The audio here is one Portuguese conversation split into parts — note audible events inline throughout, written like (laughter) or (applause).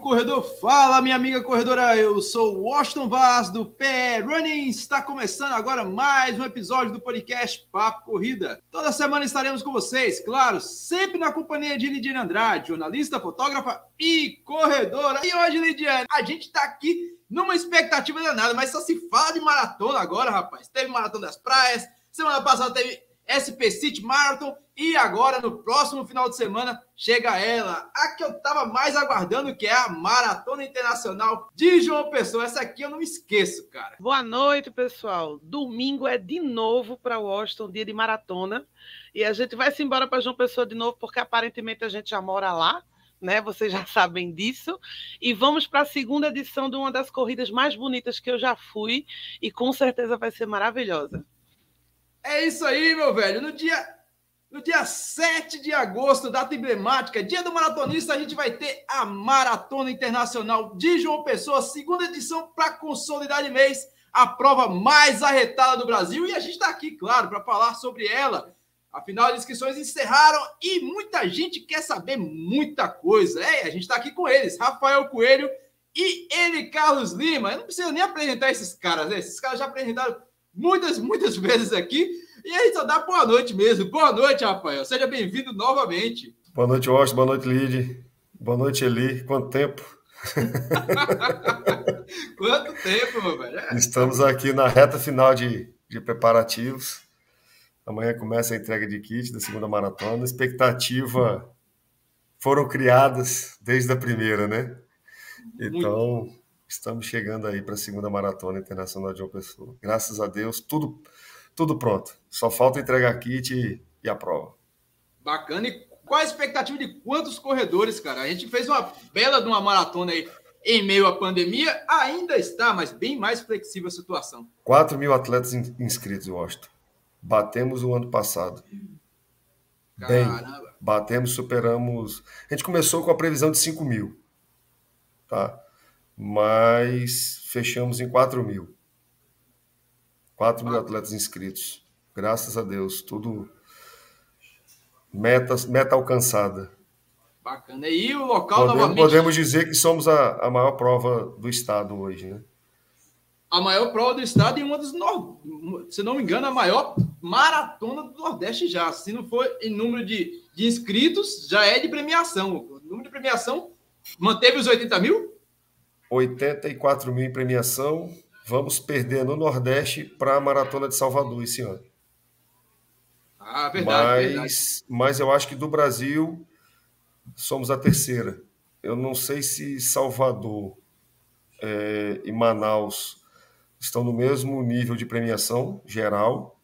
corredor, fala minha amiga corredora, eu sou o Washington Vaz do Pé Running. Está começando agora mais um episódio do podcast Papo Corrida. Toda semana estaremos com vocês, claro, sempre na companhia de Lidiane Andrade, jornalista, fotógrafa e corredora. E hoje, Lidiane, a gente está aqui numa expectativa danada, mas só se fala de maratona agora, rapaz. Teve Maratona das Praias, semana passada teve SP City Marathon e agora no próximo final de semana chega ela, a que eu tava mais aguardando, que é a Maratona Internacional de João Pessoa. Essa aqui eu não esqueço, cara. Boa noite, pessoal. Domingo é de novo para Washington, dia de maratona, e a gente vai se embora para João Pessoa de novo porque aparentemente a gente já mora lá. Né, vocês já (laughs) sabem disso. E vamos para a segunda edição de uma das corridas mais bonitas que eu já fui e com certeza vai ser maravilhosa. É isso aí, meu velho. No dia, no dia 7 de agosto, data emblemática, dia do maratonista, a gente vai ter a Maratona Internacional de João Pessoa, segunda edição para consolidar de mês, a prova mais arretada do Brasil. E a gente está aqui, claro, para falar sobre ela. Afinal, as inscrições encerraram e muita gente quer saber muita coisa. É, a gente está aqui com eles, Rafael Coelho e ele, Carlos Lima. Eu não preciso nem apresentar esses caras, né? Esses caras já apresentaram muitas, muitas vezes aqui. E aí só dá boa noite mesmo. Boa noite, Rafael. Seja bem-vindo novamente. Boa noite, Austin. Boa noite, Lid. Boa noite, Eli. Quanto tempo? (laughs) Quanto tempo, meu velho? É. Estamos aqui na reta final de, de preparativos. Amanhã começa a entrega de kit da segunda maratona. Expectativa foram criadas desde a primeira, né? Então, Muito estamos chegando aí para a segunda maratona internacional de uma pessoa. Graças a Deus, tudo, tudo pronto. Só falta entregar kit e, e a prova. Bacana. E qual a expectativa de quantos corredores, cara? A gente fez uma bela de uma maratona aí em meio à pandemia. Ainda está, mas bem mais flexível a situação. 4 mil atletas inscritos, Washington. Batemos o ano passado. Caramba. Bem, batemos, superamos. A gente começou com a previsão de 5 mil. Tá? Mas fechamos em 4 mil. 4 mil atletas inscritos. Graças a Deus, tudo meta, meta alcançada. Bacana. E o local podemos, novamente... Podemos dizer que somos a, a maior prova do estado hoje, né? A maior prova do estado e uma dos, se não me engano, a maior maratona do Nordeste já. Se não for em número de, de inscritos, já é de premiação. O número de premiação manteve os 80 mil? 84 mil em premiação. Vamos perder no Nordeste para a Maratona de Salvador esse ano. Ah, verdade mas, verdade. mas eu acho que do Brasil somos a terceira. Eu não sei se Salvador é, e Manaus estão no mesmo nível de premiação geral,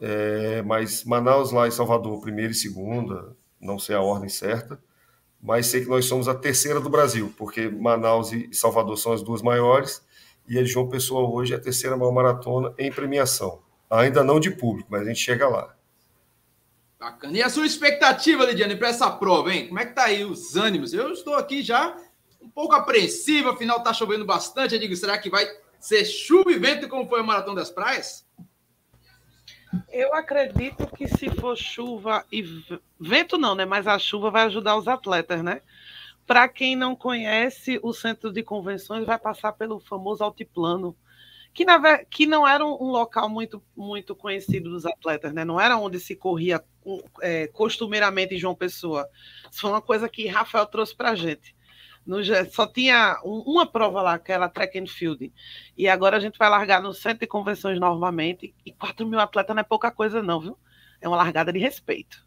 é, mas Manaus lá e Salvador, primeira e segunda, não sei a ordem certa mas sei que nós somos a terceira do Brasil, porque Manaus e Salvador são as duas maiores, e a de João Pessoa hoje é a terceira maior maratona em premiação. Ainda não de público, mas a gente chega lá. Bacana. E a sua expectativa, Lidiane, para essa prova, hein? Como é que tá aí os ânimos? Eu estou aqui já um pouco apreensivo, afinal tá chovendo bastante. Eu digo, será que vai ser chuva e vento como foi a Maratona das Praias? Eu acredito que se for chuva e vento não, né? Mas a chuva vai ajudar os atletas, né? Para quem não conhece, o centro de convenções vai passar pelo famoso altiplano, que, na, que não era um, local muito, muito conhecido dos atletas, né? Não era onde se corria é, costumeiramente em João Pessoa. Isso foi uma coisa que Rafael trouxe para a gente. No, só tinha um, uma prova lá, que era track and field. E agora a gente vai largar no centro de convenções novamente. E 4 mil atletas não é pouca coisa, não, viu? É uma largada de respeito.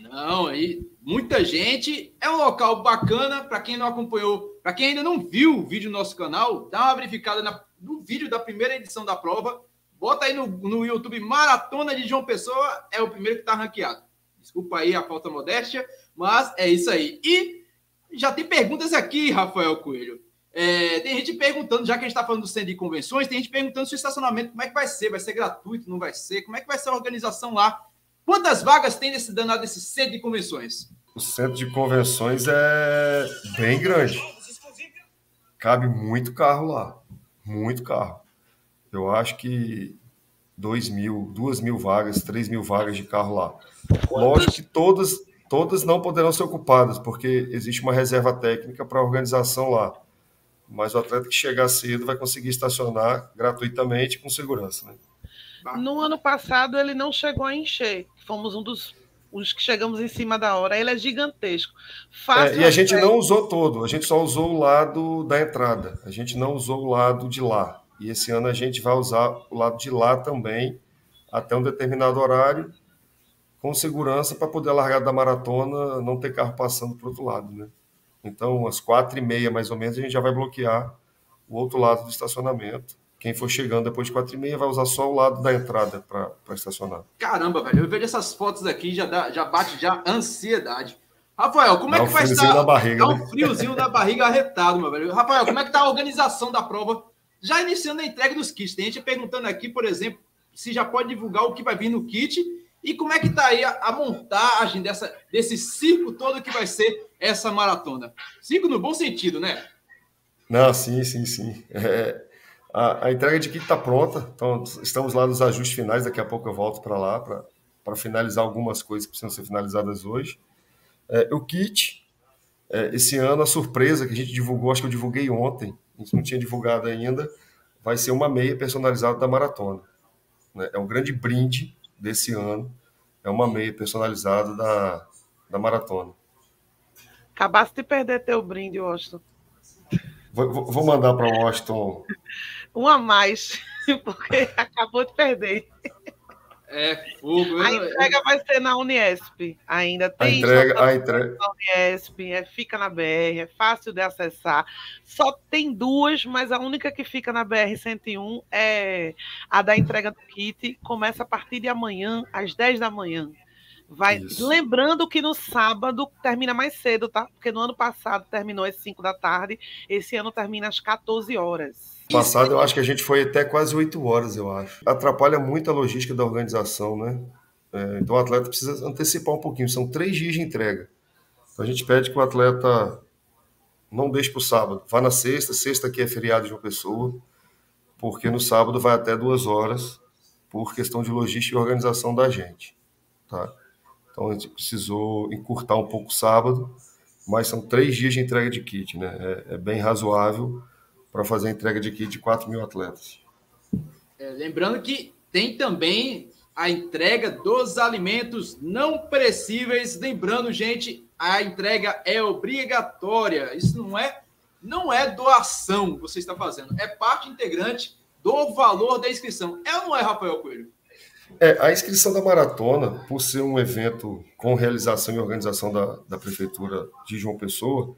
Não, aí muita gente. É um local bacana para quem não acompanhou, para quem ainda não viu o vídeo no nosso canal, dá uma verificada na, no vídeo da primeira edição da prova. Bota aí no, no YouTube Maratona de João Pessoa, é o primeiro que está ranqueado. Desculpa aí a falta modéstia, mas é isso aí. E já tem perguntas aqui, Rafael Coelho. É, tem gente perguntando, já que a gente está falando do centro de convenções, tem gente perguntando se o estacionamento, como é que vai ser? Vai ser gratuito? Não vai ser? Como é que vai ser a organização lá? Quantas vagas tem nesse danado desse centro de convenções? O centro de convenções é bem grande. Cabe muito carro lá. Muito carro. Eu acho que 2 mil, 2 mil vagas, 3 mil vagas de carro lá. Lógico que todas, todas não poderão ser ocupadas, porque existe uma reserva técnica para a organização lá. Mas o atleta que chegar cedo vai conseguir estacionar gratuitamente com segurança. Né? No ano passado ele não chegou a encher. Fomos um dos os que chegamos em cima da hora. Ele é gigantesco. É, e a gente não usou todo, a gente só usou o lado da entrada. A gente não usou o lado de lá. E esse ano a gente vai usar o lado de lá também, até um determinado horário, com segurança para poder largar da maratona, não ter carro passando para o outro lado, né? Então, às quatro e meia, mais ou menos, a gente já vai bloquear o outro lado do estacionamento. Quem for chegando depois de quatro e meia vai usar só o lado da entrada para estacionar. Caramba, velho, eu vejo essas fotos aqui já dá, já bate já ansiedade. Rafael, como é dá é que vai estar? Na barriga, dá né? um friozinho na barriga arretado, meu velho. Rafael, como é que tá a organização da prova já iniciando a entrega dos kits, tem gente perguntando aqui, por exemplo, se já pode divulgar o que vai vir no kit e como é que está aí a, a, montagem dessa, desse circo todo que vai ser essa maratona. Circo no bom sentido, né? Não, sim, sim, sim. É, a, a, entrega de kit está pronta, então estamos lá nos ajustes finais, daqui a pouco eu volto para lá para finalizar algumas coisas que precisam ser finalizadas hoje. É, o kit, é, esse ano, a surpresa que a gente divulgou, acho que eu divulguei ontem, a gente não tinha divulgado ainda, vai ser uma meia personalizada da maratona. Né? É um grande brinde desse ano, é uma meia personalizada da, da maratona. Acabaste de perder teu brinde, Washington. Vou, vou mandar para o Washington. (laughs) um a mais, (laughs) porque acabou de perder. É fogo. A entrega vai ser na Uniesp. Ainda tem a entrega, a entrega. na Uniesp, é, fica na BR, é fácil de acessar. Só tem duas, mas a única que fica na BR 101 é a da entrega do kit. Começa a partir de amanhã, às 10 da manhã. Vai, lembrando que no sábado termina mais cedo, tá? Porque no ano passado terminou às 5 da tarde, esse ano termina às 14 horas passado eu acho que a gente foi até quase oito horas, eu acho. Atrapalha muito a logística da organização, né? É, então o atleta precisa antecipar um pouquinho. São três dias de entrega. Então a gente pede que o atleta não deixe para o sábado. Vá na sexta, sexta aqui é feriado de uma pessoa, porque no sábado vai até duas horas, por questão de logística e organização da gente. Tá? Então a gente precisou encurtar um pouco o sábado, mas são três dias de entrega de kit, né? É, é bem razoável para fazer a entrega de kit de 4 mil atletas. É, lembrando que tem também a entrega dos alimentos não perecíveis. Lembrando, gente, a entrega é obrigatória. Isso não é não é doação que você está fazendo, é parte integrante do valor da inscrição. É ou não é, Rafael Coelho? É, a inscrição da maratona, por ser um evento com realização e organização da, da Prefeitura de João Pessoa,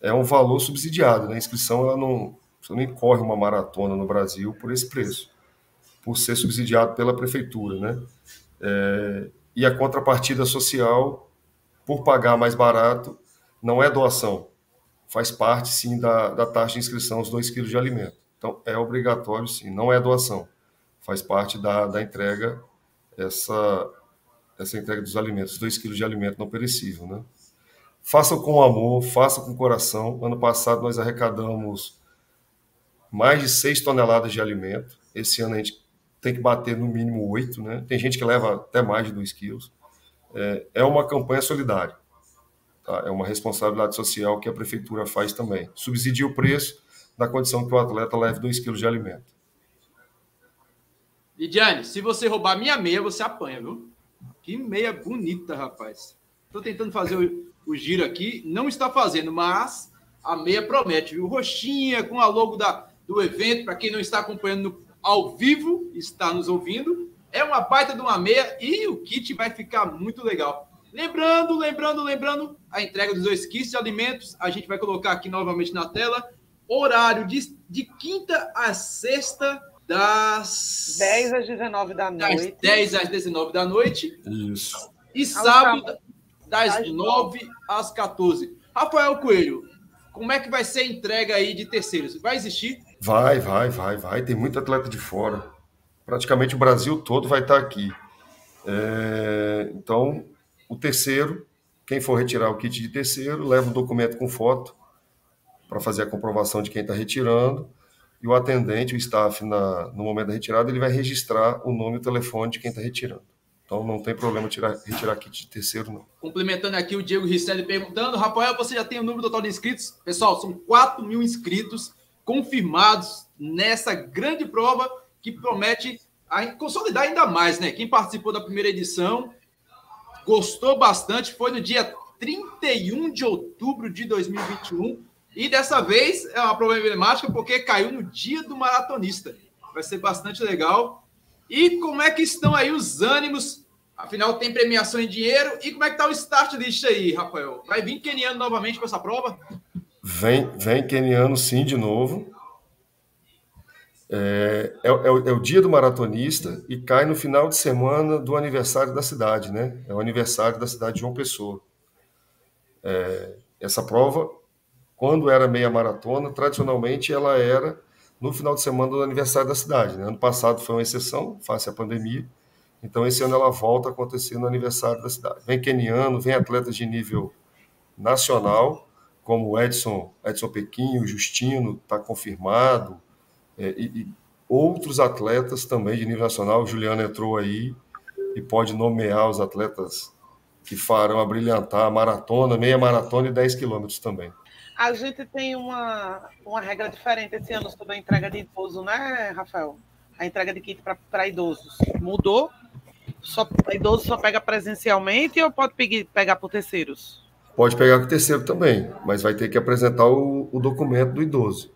é um valor subsidiado. Né? A inscrição ela não, você nem corre uma maratona no Brasil por esse preço, por ser subsidiado pela prefeitura, né? É, e a contrapartida social, por pagar mais barato, não é doação, faz parte sim da, da taxa de inscrição, os 2 quilos de alimento. Então é obrigatório sim, não é doação, faz parte da, da entrega, essa, essa entrega dos alimentos, 2 quilos de alimento não perecível, né? Faça com amor, faça com coração. Ano passado nós arrecadamos mais de 6 toneladas de alimento. Esse ano a gente tem que bater no mínimo 8, né? Tem gente que leva até mais de 2 quilos. É, é uma campanha solidária. Tá? É uma responsabilidade social que a prefeitura faz também. Subsidia o preço na condição que o atleta leve 2 quilos de alimento. Lidiane, se você roubar minha meia, você apanha, viu? Que meia bonita, rapaz. Estou tentando fazer o, o, giro aqui, não está fazendo, mas a meia promete, viu? Roxinha, com a logo da, do evento, para quem não está acompanhando ao vivo, está nos ouvindo. É uma baita de uma meia e o kit vai ficar muito legal. Lembrando, lembrando, lembrando, a entrega dos dois kits de alimentos, a gente vai colocar aqui novamente na tela. Horário de, de quinta a sexta, das 10 às 19 da noite. Das 10 às 19 da noite. Isso. E sábado, das 9 às 14. Rafael Coelho, como é que vai ser a entrega aí de terceiros? Vai existir? Vai, vai, vai, vai. Tem muito atleta de fora. Praticamente o Brasil todo vai estar aqui. É... Então, o terceiro, quem for retirar o kit de terceiro, leva um documento com foto para fazer a comprovação de quem está retirando e o atendente, o staff, na, no momento da retirada, ele vai registrar o nome e o telefone de quem está retirando. Então não tem problema tirar, retirar kit de terceiro, não. Complementando aqui o Diego Risselli perguntando, Rafael, você já tem o número total de inscritos? Pessoal, são 4 mil inscritos confirmados nessa grande prova que promete consolidar ainda mais, né? Quem participou da primeira edição gostou bastante, foi no dia 31 de outubro de 2021 e dessa vez é uma prova emblemática porque caiu no dia do maratonista. Vai ser bastante legal. E como é que estão aí os ânimos? Afinal, tem premiação em dinheiro. E como é que está o start list aí, Rafael? Vai vir Keniano novamente para essa prova? Vem, vem Keniano sim de novo. É, é, é, o, é, o, dia do maratonista e cai no final de semana do aniversário da cidade, né? É o aniversário da cidade de João Pessoa. É, essa prova quando era meia maratona, tradicionalmente ela era no final de semana do aniversário da cidade. Né? Ano passado foi uma exceção, face à pandemia. Então, esse ano ela volta a acontecer no aniversário da cidade. Vem keniano, vem atletas de nível nacional, como Edson, Edson Pequinho, Justino, está confirmado, é, e, e, outros atletas também de nível nacional. O Juliano entrou aí e pode nomear os atletas que farão a brilhantar a maratona, meia maratona e 10 quilômetros também. A gente tem uma, uma regra diferente esse ano sobre a entrega de idoso, né, Rafael? A entrega de kit para idosos. Mudou? Só, idoso só pega presencialmente ou pode pegar por terceiros? Pode pegar com terceiro também, mas vai ter que apresentar o, o documento do idoso.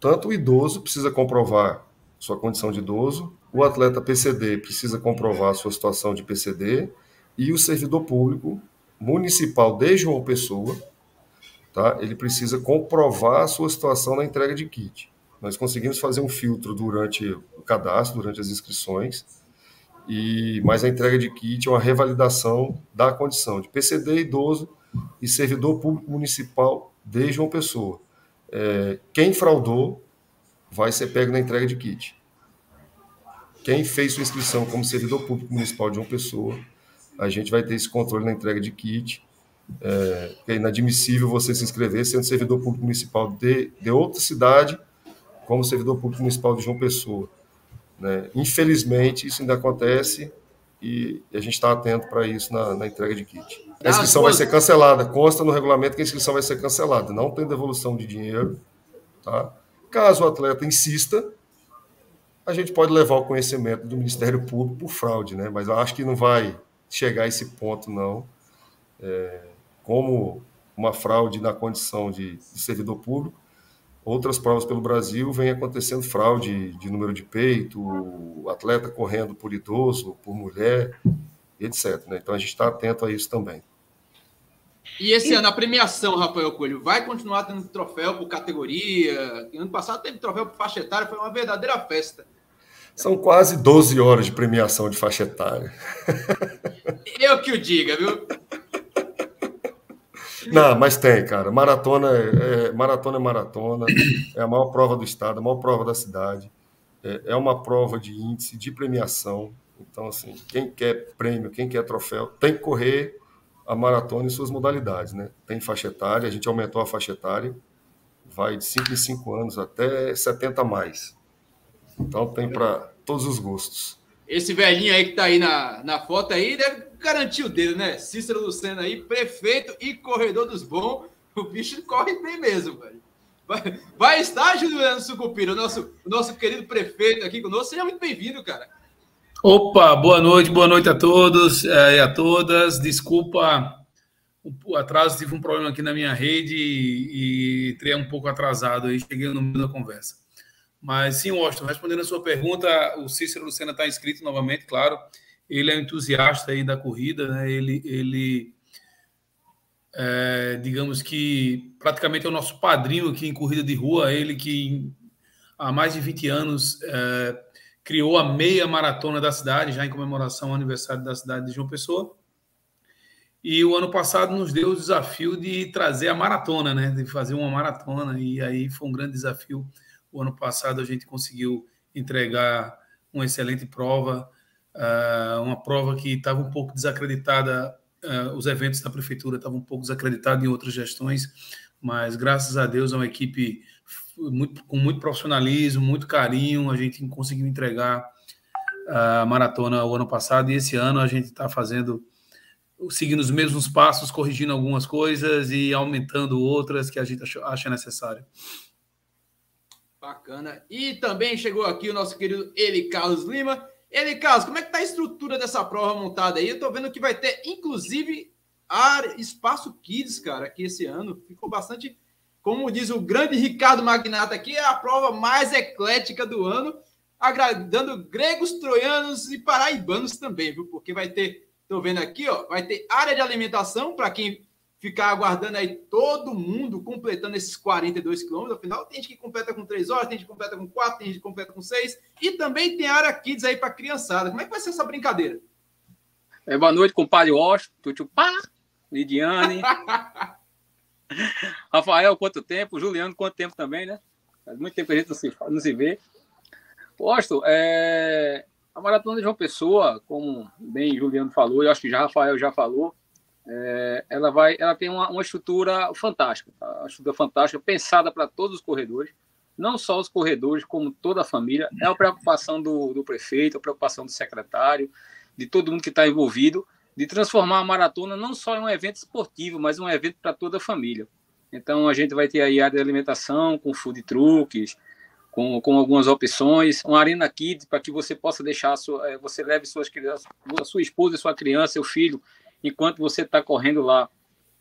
Tanto o idoso precisa comprovar sua condição de idoso, o atleta PCD precisa comprovar sua situação de PCD e o servidor público municipal de João Pessoa tá? ele precisa comprovar a sua situação na entrega de kit. Nós conseguimos fazer um filtro durante o cadastro, durante as inscrições, e mas a entrega de kit é uma revalidação da condição de PCD idoso e servidor público municipal de João Pessoa. É, quem fraudou vai ser pego na entrega de kit. Quem fez sua inscrição como servidor público municipal de João Pessoa, a gente vai ter esse controle na entrega de kit é, é inadmissível você se inscrever sendo servidor público municipal de, de outra cidade como servidor público municipal de João Pessoa. Né? Infelizmente, isso ainda acontece e a gente está atento para isso na, na, entrega de kit. A inscrição vai ser cancelada, consta no regulamento que a inscrição vai ser cancelada, não tem devolução de dinheiro. Tá? Caso o atleta insista, a gente pode levar o conhecimento do Ministério Público por fraude, né? mas eu acho que não vai chegar a esse ponto, não. É, como uma fraude na condição de, de servidor público. Outras provas pelo Brasil vem acontecendo fraude de número de peito, atleta correndo por idoso, por mulher, etc. Né? Então a gente está atento a isso também. E esse e... ano a premiação, Rafael Coelho, vai continuar tendo troféu por categoria? Ano passado teve troféu por faixa etária, foi uma verdadeira festa. São quase 12 horas de premiação de faixa etária. Eu que o diga, viu? Não, mas tem, cara. Maratona é, é, maratona é maratona. É a maior prova do estado, a maior prova da cidade. É, é uma prova de índice, de premiação. Então, assim, quem quer prêmio, quem quer troféu, tem que correr a maratona em suas modalidades, né? Tem faixa etária, a gente aumentou a faixa etária, vai de 5 em 5 anos até 70 a mais. Então tem para todos os gostos. Esse velhinho aí que tá aí na, na foto aí deve garantiu dele, né? Cícero Lucena aí, prefeito e corredor dos bons. O bicho corre bem mesmo, velho. Vai, vai estar, Juliano Sucupira, o nosso, o nosso querido prefeito aqui conosco. Seja muito bem-vindo, cara. Opa, boa noite, boa noite a todos é, e a todas. Desculpa o atraso, tive um problema aqui na minha rede e, e entrei um pouco atrasado aí, cheguei no meio da conversa. Mas sim, Washington, respondendo a sua pergunta, o Cícero Lucena está inscrito novamente, claro ele é um entusiasta aí da corrida, né? Ele, ele é, digamos que praticamente é o nosso padrinho aqui em corrida de rua, ele que há mais de 20 anos, é, criou a meia maratona da cidade, já em comemoração ao aniversário da cidade de João Pessoa. E o ano passado nos deu o desafio de trazer a maratona, né? De fazer uma maratona. E aí foi um grande desafio. O ano passado a gente conseguiu entregar uma excelente prova, uh, uma prova que estava um pouco desacreditada. Uh, os eventos da prefeitura estavam um pouco desacreditados em outras gestões, mas graças a Deus é uma equipe muito, com muito profissionalismo, muito carinho, a gente conseguiu entregar a maratona o ano passado e esse ano a gente está fazendo, seguindo os mesmos passos, corrigindo algumas coisas e aumentando outras que a gente acha necessário. Bacana. E também chegou aqui o nosso querido Eli Carlos Lima. Eli Carlos, como é que está a estrutura dessa prova montada aí? Eu estou vendo que vai ter, inclusive, área, espaço Kids, cara, aqui esse ano. Ficou bastante como diz o grande Ricardo Magnata aqui, é a prova mais eclética do ano, agradando gregos, troianos e paraibanos também, viu? Porque vai ter, estou vendo aqui, ó, vai ter área de alimentação para quem ficar aguardando aí todo mundo completando esses 42 quilômetros. Afinal, tem gente que completa com 3 horas, tem gente que completa com 4, tem gente que completa com 6. E também tem área kids aí para criançada. Como é que vai ser essa brincadeira? É, boa noite, compadre Washington, Tutupá, Lidiane. (laughs) Rafael, quanto tempo? Juliano, quanto tempo também, né? Faz muito tempo que a gente não se, não se vê. Gosto. É... A Maratona de João Pessoa, como bem Juliano falou, eu acho que já Rafael já falou, é... ela, vai, ela tem uma, uma estrutura fantástica, tá? uma estrutura fantástica, pensada para todos os corredores, não só os corredores, como toda a família. É a preocupação do, do prefeito, a preocupação do secretário, de todo mundo que está envolvido de transformar a maratona não só em um evento esportivo, mas um evento para toda a família. Então a gente vai ter aí área de alimentação com food trucks, com, com algumas opções, uma arena kids para que você possa deixar sua, eh, você leve suas crianças, sua esposa, sua criança, seu filho, enquanto você está correndo lá,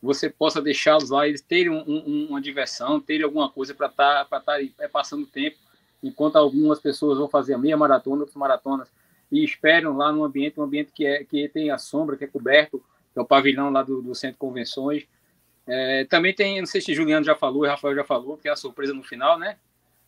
você possa deixá-los lá, eles terem um, um, uma diversão, terem alguma coisa para estar tá, tá, é, passando tempo, enquanto algumas pessoas vão fazer a meia maratona, outras maratonas e esperam lá no ambiente, um ambiente que, é, que tem a sombra, que é coberto, que é o pavilhão lá do, do Centro de Convenções. É, também tem, não sei se Juliano já falou, Rafael já falou, que é a surpresa no final, né?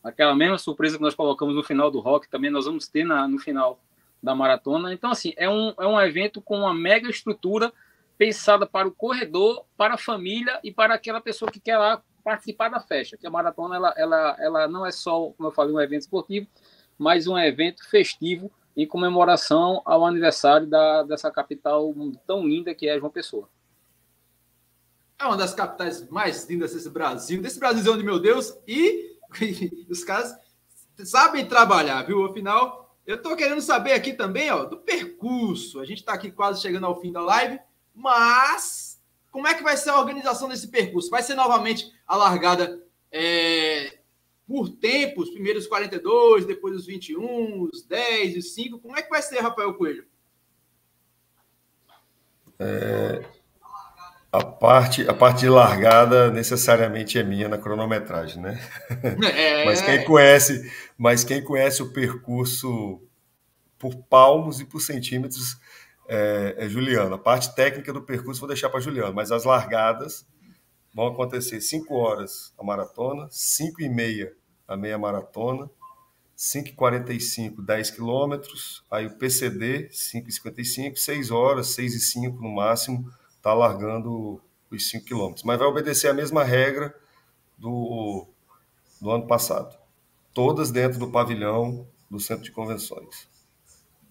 Aquela mesma surpresa que nós colocamos no final do rock, também nós vamos ter na, no final da maratona. Então, assim, é um, é um evento com uma mega estrutura pensada para o corredor, para a família e para aquela pessoa que quer lá participar da festa. Que a maratona ela, ela, ela não é só, como eu falei, um evento esportivo, mas um evento festivo em comemoração ao aniversário da, dessa capital tão linda que é João Pessoa. É uma das capitais mais lindas desse Brasil, desse Brasilzão de meu Deus, e, (laughs) os caras sabem trabalhar, viu? Afinal, eu estou querendo saber aqui também, ó, do percurso. A gente está aqui quase chegando ao fim da live, mas como é que vai ser a organização desse percurso? Vai ser novamente a largada é, por tempo, os primeiros 42, depois os 21, os 10, os 5. Como é que vai ser, Rafael Coelho? É, a, parte, a parte de largada necessariamente é minha na cronometragem, né? É... (laughs) mas, quem conhece, mas quem conhece o percurso por palmos e por centímetros é, é Juliano. A parte técnica do percurso vou deixar para Juliano, mas as largadas vão acontecer 5 horas a maratona, 5 e meia a meia maratona, 5h45, 10 quilômetros, aí o PCD, 5h55, 6 horas, 6 e 5 no máximo, está largando os 5 quilômetros. Mas vai obedecer a mesma regra do, do ano passado. Todas dentro do pavilhão do Centro de Convenções.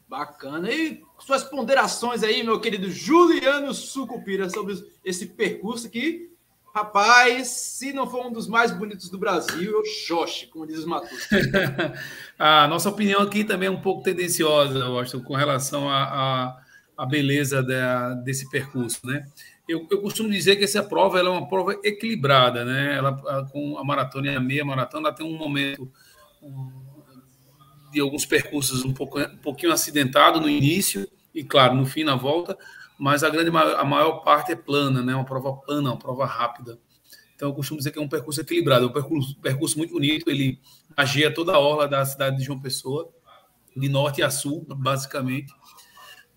Bacana. E suas ponderações aí, meu querido Juliano Sucupira, sobre esse percurso que Rapaz, se não for um dos mais bonitos do Brasil, eu xoxe, como diz os Matus. (laughs) a nossa opinião aqui também é um pouco tendenciosa, eu acho, com relação à a, a, beleza da, desse percurso, né? Eu, eu, costumo dizer que essa prova é uma prova equilibrada, né? Ela, com a maratona e a meia maratona, ela tem um momento um, de alguns percursos um, pouco, um pouquinho acidentado no início e, claro, no fim, na volta, mas a grande a maior parte é plana, né? Uma prova plana, uma prova rápida. Então eu costumo dizer que é um percurso equilibrado, é um percurso, percurso muito bonito. Ele agia toda a orla da cidade de João Pessoa, de norte a sul, basicamente.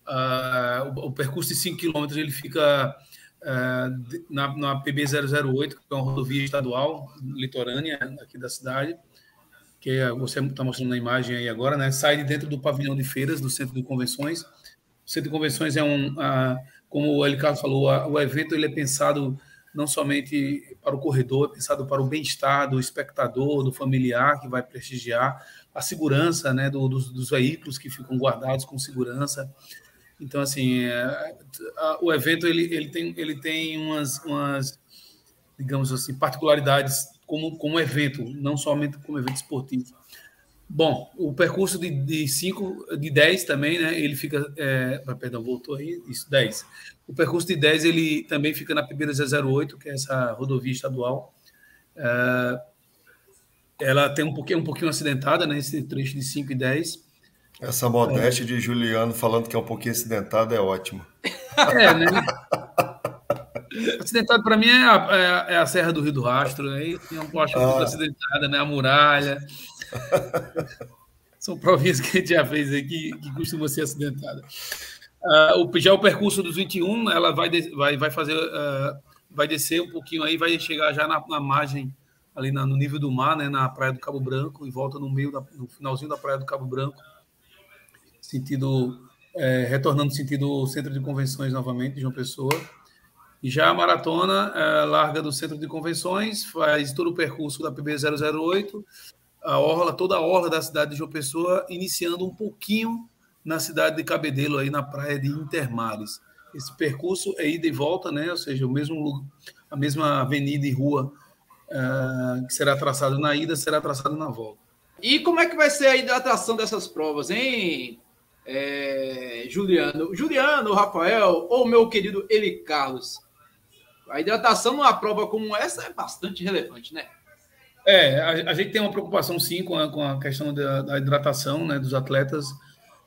Uh, o, o, percurso de 5 km ele fica uh, na, na PB 008, que é uma rodovia estadual litorânea aqui da cidade que você está mostrando na imagem aí agora, né? Sai de dentro do pavilhão de feiras do Centro de Convenções. O Centro de Convenções é um, uh, como o Eli Carlos falou, o evento ele é pensado não somente para o corredor, é pensado para o bem-estar do espectador, do familiar que vai prestigiar, a segurança né, do, dos, dos, veículos que ficam guardados com segurança. Então, assim, é, a, o evento ele, ele, tem, ele tem umas, umas, digamos assim, particularidades como, como evento, não somente como evento esportivo. Bom, o percurso de, de 5, de 10 também, né? Ele fica. É, ah, perdão, voltou aí, isso, 10. O percurso de 10 ele também fica na PB 08, que é essa rodovia estadual. É, ela tem um pouquinho, um pouquinho acidentada, né? Esse trecho de 5 e 10. Essa modéstia é. de Juliano falando que é um pouquinho acidentada é ótimo. É, né? (laughs) Acidentado para mim é a, é, é a, Serra do Rio do Rastro, aí tem um posto ah. acidentada, né? A muralha. (laughs) São provinhas que a gente já fez aqui que costumam ser acidentadas. Uh, o, já o percurso dos 21, ela vai, vai, vai fazer, uh, vai descer um pouquinho aí, vai chegar já na, na margem, ali na, no nível do mar, né, na Praia do Cabo Branco, e volta no meio, da, no finalzinho da Praia do Cabo Branco, sentido, é, retornando sentido Centro de Convenções novamente, de João Pessoa. E já a maratona é, larga do Centro de Convenções, faz todo o percurso da PB 008, a orla, toda a orla da cidade de João Pessoa, iniciando um pouquinho na cidade de Cabedelo, aí na praia de Intermares. Esse percurso é ida e volta, né? ou seja, o mesmo, a mesma avenida e rua uh, que será traçado na ida, será traçado na volta. E como é que vai ser a hidratação dessas provas, hein, é, Juliano? Juliano, Rafael ou meu querido Eli Carlos? A hidratação numa prova como essa é bastante relevante, né? É, a, a, gente tem uma preocupação sim com a, com a questão da, da, hidratação né, dos atletas.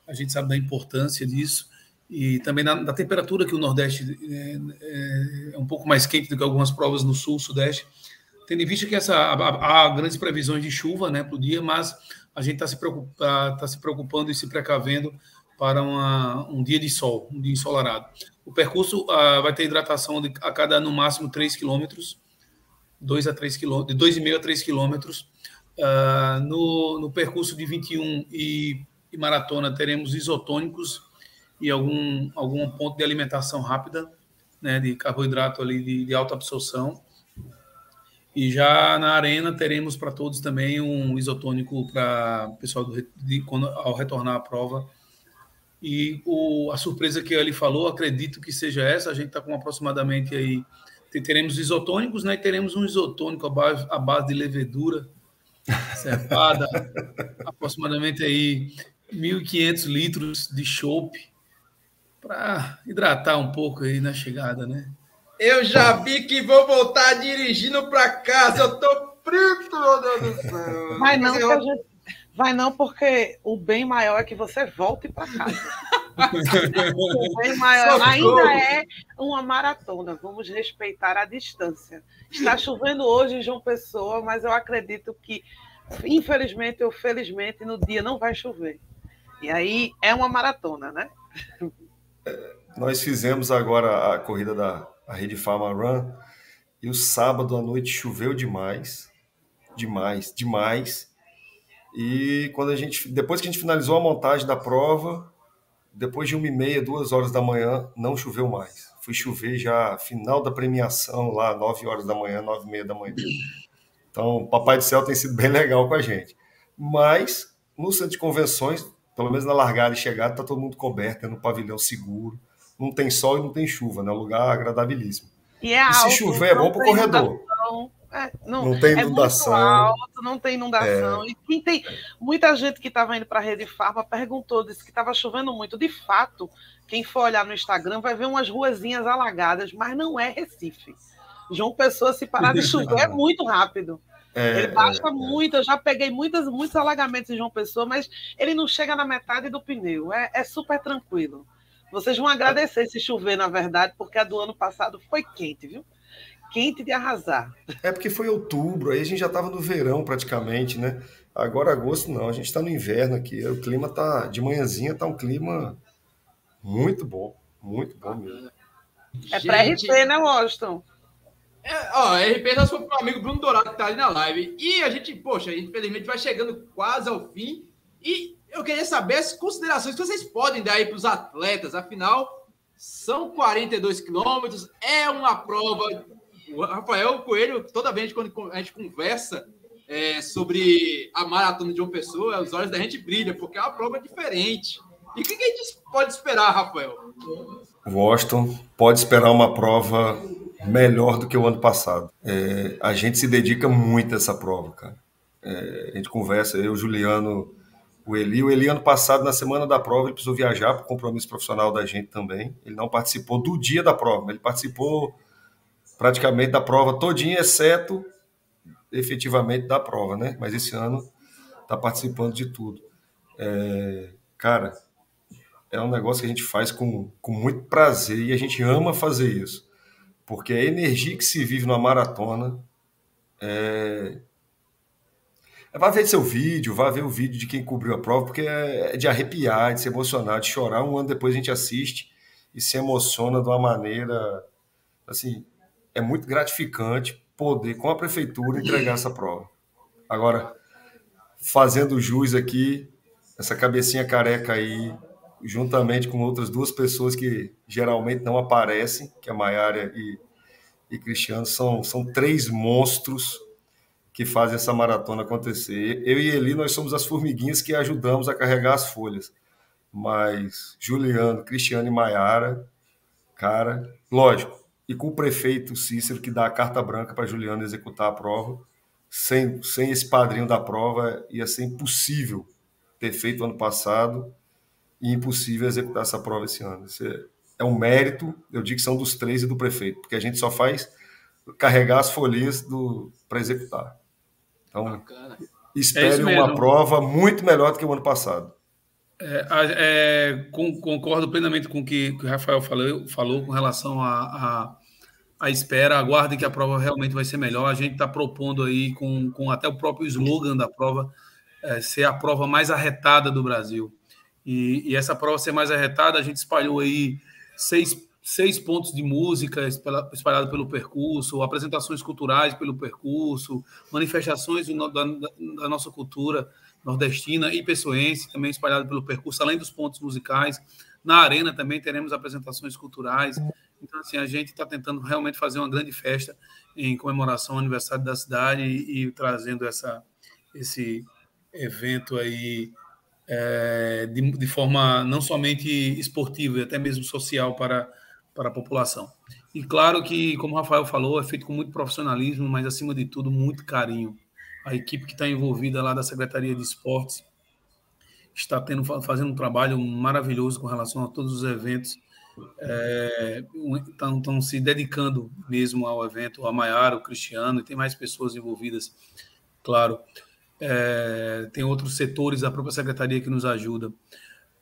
A gente sabe da importância disso e também da, da temperatura que o Nordeste é, é, é, um pouco mais quente do que algumas provas no Sul, Sudeste. Tendo em vista que essa, há, grandes previsões de chuva né, para o dia, mas a gente está se, preocupa, tá se preocupando e se precavendo para uma, um dia de sol, um dia ensolarado. O percurso uh, vai ter hidratação de, a cada, no máximo, 3 quilômetros 2 a 3 quilômetros, de 2,5 a 3 quilômetros. Uh, no, no percurso de 21 e, e maratona teremos isotônicos e algum, algum ponto de alimentação rápida, né, de carboidrato ali de, de alta absorção. E já na arena teremos para todos também um isotônico para o pessoal do, de, quando, ao retornar à prova. E o, a surpresa que ele falou, acredito que seja essa. A gente está com aproximadamente aí teremos isotônicos, né? E teremos um isotônico à base, à base de levedura (laughs) cepada, aproximadamente aí 1.500 litros de chope para hidratar um pouco aí na chegada, né? Eu já vi que vou voltar dirigindo para casa. Eu tô frito, meu Deus do céu. Vai não, eu... gente... Vai não, porque o bem maior é que você volte para casa. ainda é uma maratona, vamos respeitar a distância. Está chovendo hoje em João Pessoa, mas eu acredito que, infelizmente ou felizmente, no dia não vai chover. E aí é uma maratona, né? Nós fizemos agora a corrida da a Rede Farma Run e o sábado à noite choveu demais, demais, demais. E quando a gente, depois que a gente finalizou a montagem da prova, depois de uma e meia, duas horas da manhã, não choveu mais. Fui chover já final da premiação, lá, nove horas da manhã, nove e meia da manhã. Então, o Papai do Céu tem sido bem legal com a gente. Mas, no centro de convenções, pelo menos na largada e chegada, está todo mundo coberto, é no pavilhão seguro. Não tem sol e não tem chuva, né? Um lugar agradabilíssimo. E, é e se chover, é bom para o corredor. Inundação. É, não, não, tem inundação. É alto, não tem inundação. É. E quem tem. Muita gente que estava indo para a Rede Farma perguntou, disse que estava chovendo muito. De fato, quem for olhar no Instagram vai ver umas ruazinhas alagadas, mas não é Recife. João Pessoa, se parar de chover, é (laughs) muito rápido. É, ele baixa é, muito, eu já peguei muitas, muitos alagamentos em João Pessoa, mas ele não chega na metade do pneu. É, é super tranquilo. Vocês vão agradecer se chover, na verdade, porque a do ano passado foi quente, viu? quente de arrasar. É porque foi outubro, aí a gente já estava no verão praticamente, né? Agora agosto não, a gente está no inverno aqui. O clima tá de manhãzinha tá um clima muito bom, muito bom mesmo. É para RT, né, Washington? É, ó, RP nós fomos para o amigo Bruno Dourado que está ali na live. E a gente, poxa, infelizmente vai chegando quase ao fim. E eu queria saber as considerações que vocês podem dar aí para os atletas. Afinal, são 42 quilômetros, é uma prova. O Rafael Coelho, toda vez quando a gente conversa é, sobre a maratona de uma pessoa, os olhos da gente brilham, porque é uma prova diferente. E o que a gente pode esperar, Rafael? Washington pode esperar uma prova melhor do que o ano passado. É, a gente se dedica muito a essa prova, cara. É, a gente conversa, eu, Juliano, o Eli. O Eli, ano passado, na semana da prova, ele precisou viajar o compromisso profissional da gente também. Ele não participou do dia da prova, ele participou praticamente da prova todinha, exceto efetivamente da prova, né? Mas esse ano está participando de tudo. É, cara, é um negócio que a gente faz com, com muito prazer e a gente ama fazer isso. Porque a energia que se vive numa maratona é, Vá ver seu vídeo, vá ver o vídeo de quem cobriu a prova, porque é, é de arrepiar, de se emocionar, de chorar. Um ano depois a gente assiste e se emociona de uma maneira. Assim, é muito gratificante poder, com a prefeitura, entregar essa prova. Agora, fazendo jus aqui, essa cabecinha careca aí, juntamente com outras duas pessoas que geralmente não aparecem, que é Maiara e, e Cristiano, são, são três monstros que fazem essa maratona acontecer. Eu e Eli, nós somos as formiguinhas que ajudamos a carregar as folhas. Mas Juliano, Cristiano e Maiara, cara, lógico, e com o prefeito Cícero que dá a carta branca para Juliano executar a prova, sem, sem esse padrinho da prova ia ser impossível ter feito ano passado e impossível executar essa prova esse ano. Isso é, é um mérito, eu digo que são dos três e do prefeito, porque a gente só faz carregar as folhas para executar. Então, Bacana. espere é uma prova muito melhor do que o ano passado. É, é, concordo plenamente com o que, que o Rafael falou, falou com relação à a, a, a, espera. Aguardem que a prova realmente vai ser melhor. A gente está propondo aí, com, com até o próprio slogan da prova, é, ser a prova mais arretada do Brasil. E, e, essa prova ser mais arretada, a gente espalhou aí seis seis pontos de música espalhado pelo percurso, apresentações culturais pelo percurso, manifestações da, da, nossa cultura nordestina e pessoense também espalhado pelo percurso, além dos pontos musicais. Na arena também teremos apresentações culturais. Então, assim, a gente está tentando realmente fazer uma grande festa em comemoração ao aniversário da cidade e, e trazendo essa, esse evento aí é, de, de forma não somente esportiva até mesmo social para para a população. E claro que, como o Rafael falou, é feito com muito profissionalismo, mas acima de tudo, muito carinho. A equipe que está envolvida lá da Secretaria de Esportes está tendo, fazendo um trabalho maravilhoso com relação a todos os eventos. Estão é, se dedicando mesmo ao evento, a Maiara, o Cristiano, e tem mais pessoas envolvidas, claro. É, tem outros setores da própria secretaria que nos ajudam.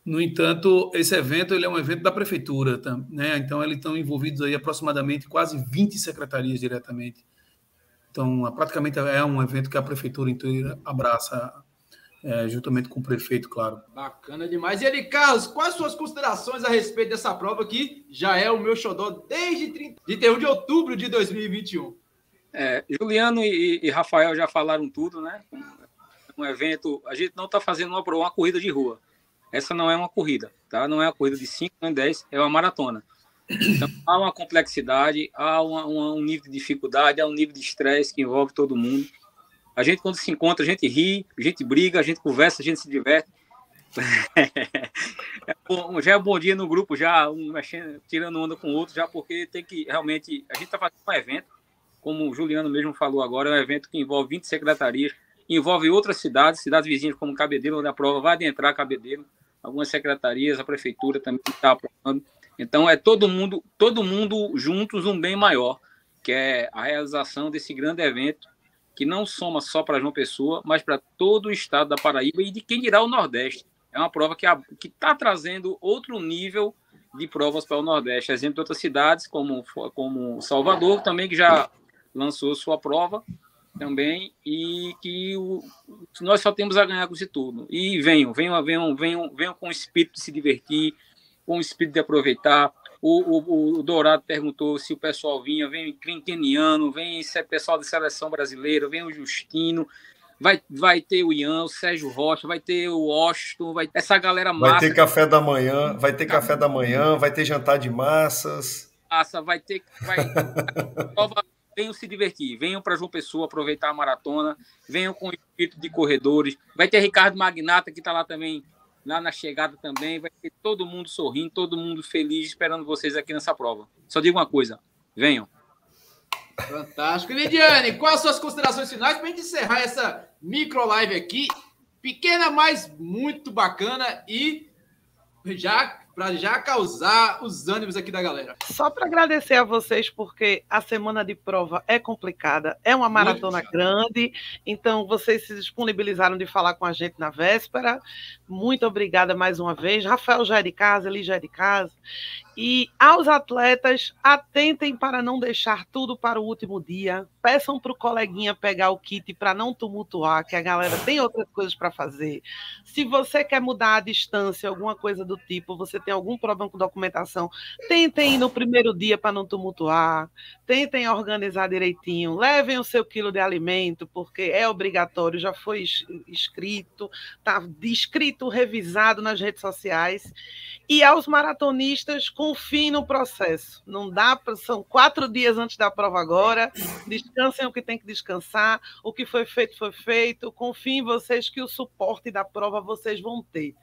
No entanto, esse evento ele é um evento da prefeitura, tá, né? Então, eles estão envolvidos aí aproximadamente quase 20 secretarias diretamente. Então, praticamente é um evento que a prefeitura inteira abraça, é, juntamente com o prefeito, claro. Bacana demais. E ele, Carlos, quais suas considerações a respeito dessa prova que já é o meu xodó desde 30, de 31 de outubro de 2021? É, Juliano e, e, Rafael já falaram tudo, né? Um evento, a gente não está fazendo uma, uma corrida de rua essa não é uma corrida, tá? Não é uma corrida de 5 nem 10, é uma maratona. Então, há uma complexidade, há uma, uma, um nível de dificuldade, há um nível de estresse que envolve todo mundo. A gente, quando se encontra, a gente ri, a gente briga, a gente conversa, a gente se diverte. (laughs) é bom, já é um bom dia no grupo, já um mexendo, tirando onda com o outro, já porque tem que realmente. A gente está fazendo um evento, como o Juliano mesmo falou agora, é um evento que envolve 20 secretarias, envolve outras cidades, cidades vizinhas como Cabedelo, onde a prova vai adentrar Cabedelo algumas secretarias, a prefeitura também está aprovando. Então é todo mundo, todo mundo juntos um bem maior, que é a realização desse grande evento que não soma só para João Pessoa, mas para todo o estado da Paraíba e de quem dirá o Nordeste. É uma prova que está trazendo outro nível de provas para o Nordeste. Exemplo de outras cidades, como, como Salvador, também que já lançou sua prova, também e que o, nós só temos a ganhar com isso tudo. E venham, venham, venham, venham, venham com o espírito de se divertir, com o espírito de aproveitar. O, o, o, Dourado perguntou se o pessoal vinha, vem, Keniano, vem esse pessoal da seleção brasileira, vem o Justino, vai, vai ter o Ian, o Sérgio Rocha, vai ter o Washington, vai essa galera massa. Vai ter café da manhã, vai ter café da manhã, vai ter jantar de massas. Massa, vai ter. Vai, (laughs) venham se divertir, venham para João Pessoa aproveitar a maratona, venham com o espírito de corredores. Vai ter Ricardo Magnata, que está lá também lá na chegada também. Vai ter todo mundo sorrindo, todo mundo feliz, esperando vocês aqui nessa prova. Só digo uma coisa: venham. Fantástico. Lidiane, quais as suas considerações finais para a gente encerrar essa micro live aqui? Pequena, mas muito bacana e já para já causar os ânimos aqui da galera. Só para agradecer a vocês, porque a semana de prova é complicada, é uma maratona grande, então vocês se disponibilizaram de falar com a gente na véspera. Muito obrigada mais uma vez. Rafael já é de casa, Eli já é de casa. E aos atletas, atentem para não deixar tudo para o último dia. Peçam para o coleguinha pegar o kit para não tumultuar, que a galera tem outras coisas para fazer. Se você quer mudar a distância, alguma coisa do tipo, você tem algum problema com documentação, tentem ir no primeiro dia para não tumultuar. Tentem organizar direitinho. Levem o seu quilo de alimento, porque é obrigatório, já foi escrito, está descrito, revisado nas redes sociais. E aos maratonistas, confiem no processo. Não dá para. São quatro dias antes da prova agora. Descansem o que tem que descansar. O que foi feito, foi feito. Confiem em vocês que o suporte da prova vocês vão ter.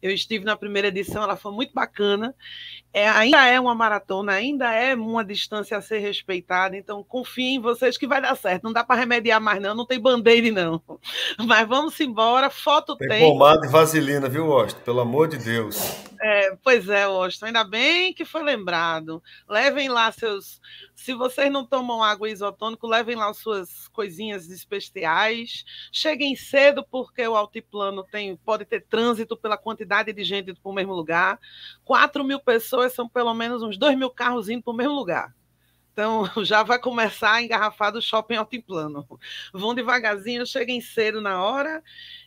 Eu estive na primeira edição, ela foi muito bacana. É, ainda é uma maratona, ainda é uma distância a ser respeitada, então confiem em vocês que vai dar certo. Não dá para remediar mais, não, não tem band-aid, não. Mas vamos embora, foto tem. Tem pomada e vaselina, viu, Washington? Pelo amor de Deus. É, pois é, Washington, ainda bem que foi lembrado. Levem lá seus. Se vocês não tomam água isotônico, levem lá suas coisinhas especiais. Cheguem cedo, porque o altiplano tem, pode ter trânsito pela quantidade de gente para o mesmo lugar. 4 mil pessoas são pelo menos uns 2 mil carros indo para o mesmo lugar. Então, (laughs) já vai começar a engarrafar do shopping altiplano. Vão devagarzinho, cheguem cedo na hora.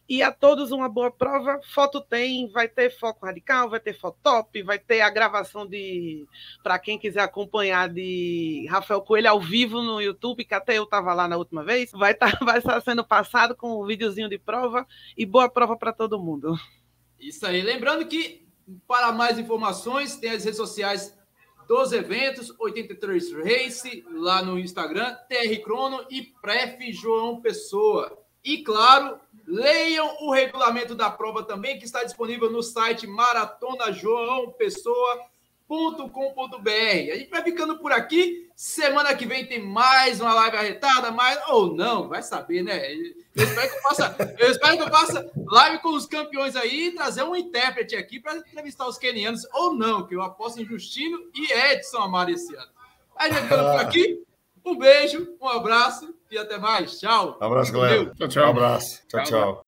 E a todos uma boa prova. Foto tem, vai ter foco radical, vai ter foto top, vai ter a gravação de. Para quem quiser acompanhar, de Rafael Coelho ao vivo no YouTube, que até eu estava lá na última vez. Vai (laughs) estar tá, vai sendo passado com um videozinho de prova. E boa prova para todo mundo. Isso aí. Lembrando que, para mais informações, tem as redes sociais dos eventos, 83 Race, lá no Instagram, TR Crono e Pref João Pessoa. E, claro, leiam o regulamento da prova também, que está disponível no site maratonajoaopessoa.com.br. A gente vai ficando por aqui. Semana que vem tem mais uma live arretada, mais ou não, vai saber, né? Eu espero que eu faça, eu espero que eu faça live com os campeões aí e trazer um intérprete aqui para entrevistar os kenianos, ou não, que eu aposto em Justino e Edson Amaro esse ano. A gente vai ficando por aqui. Um beijo, um abraço e até mais. Tchau. Um abraço, galera. Tchau, tchau. Um abraço. tchau. tchau. tchau.